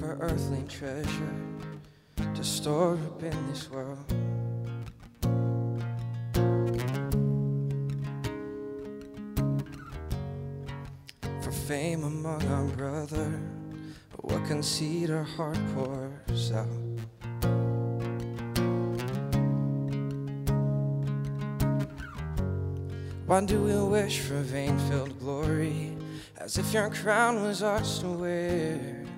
for earthly treasure to store up in this world. For fame among our brother, what conceit our heart pours out. Why do we wish for vain filled glory as if your crown was ours to wear?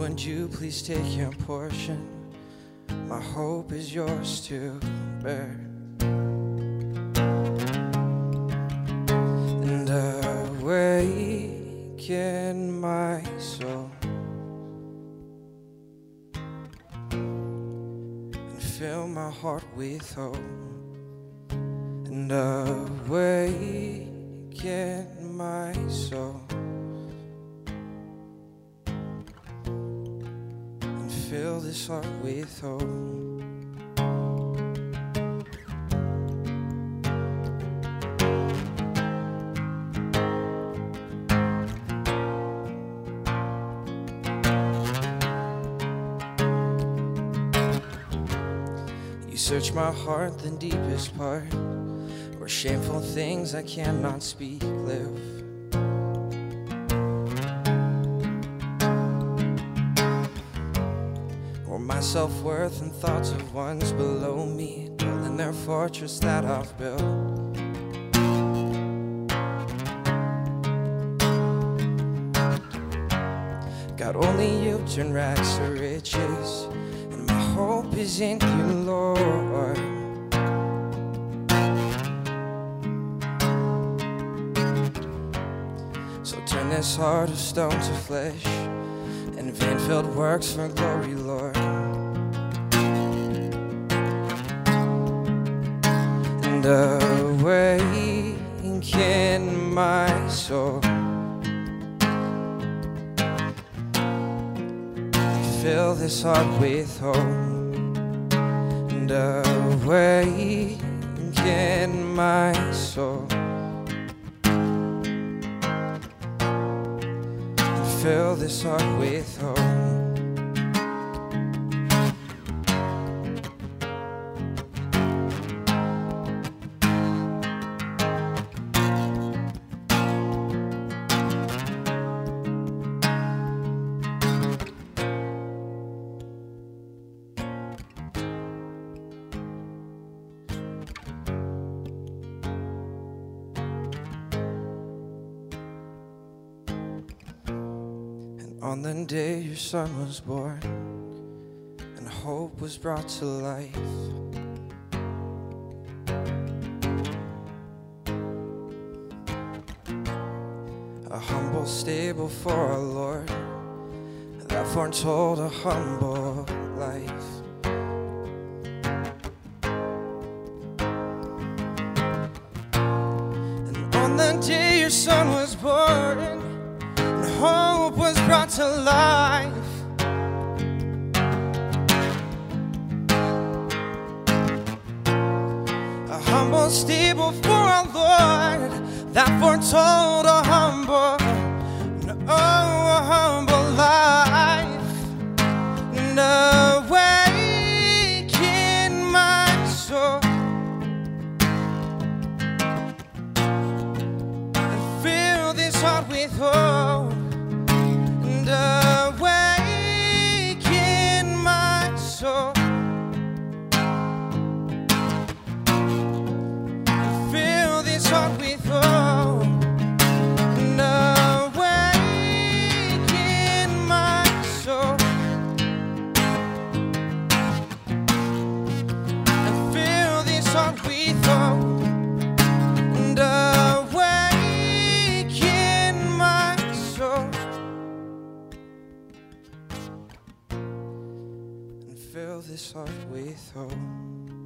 Lord, would you please take your portion? My hope is yours to bear. And awaken my soul. and fill my heart with hope and awaken my soul fill this heart with hope. You search my heart, the deepest part, where shameful things I cannot speak live. My self worth and thoughts of ones below me, Building their fortress that I've built. God, only you turn rags to riches, and my hope is in you, Lord. So turn this heart of stone to flesh, and vain filled works for glory, Lord. And awaken my soul. fill this heart with hope and awaken my soul. Fill this heart with hope. On the day your son was born, and hope was brought to life. A humble stable for our Lord that foretold a humble life. And on the day your son was born, to life. A humble stable for our Lord that foretold a humble, oh, a humble this with hope.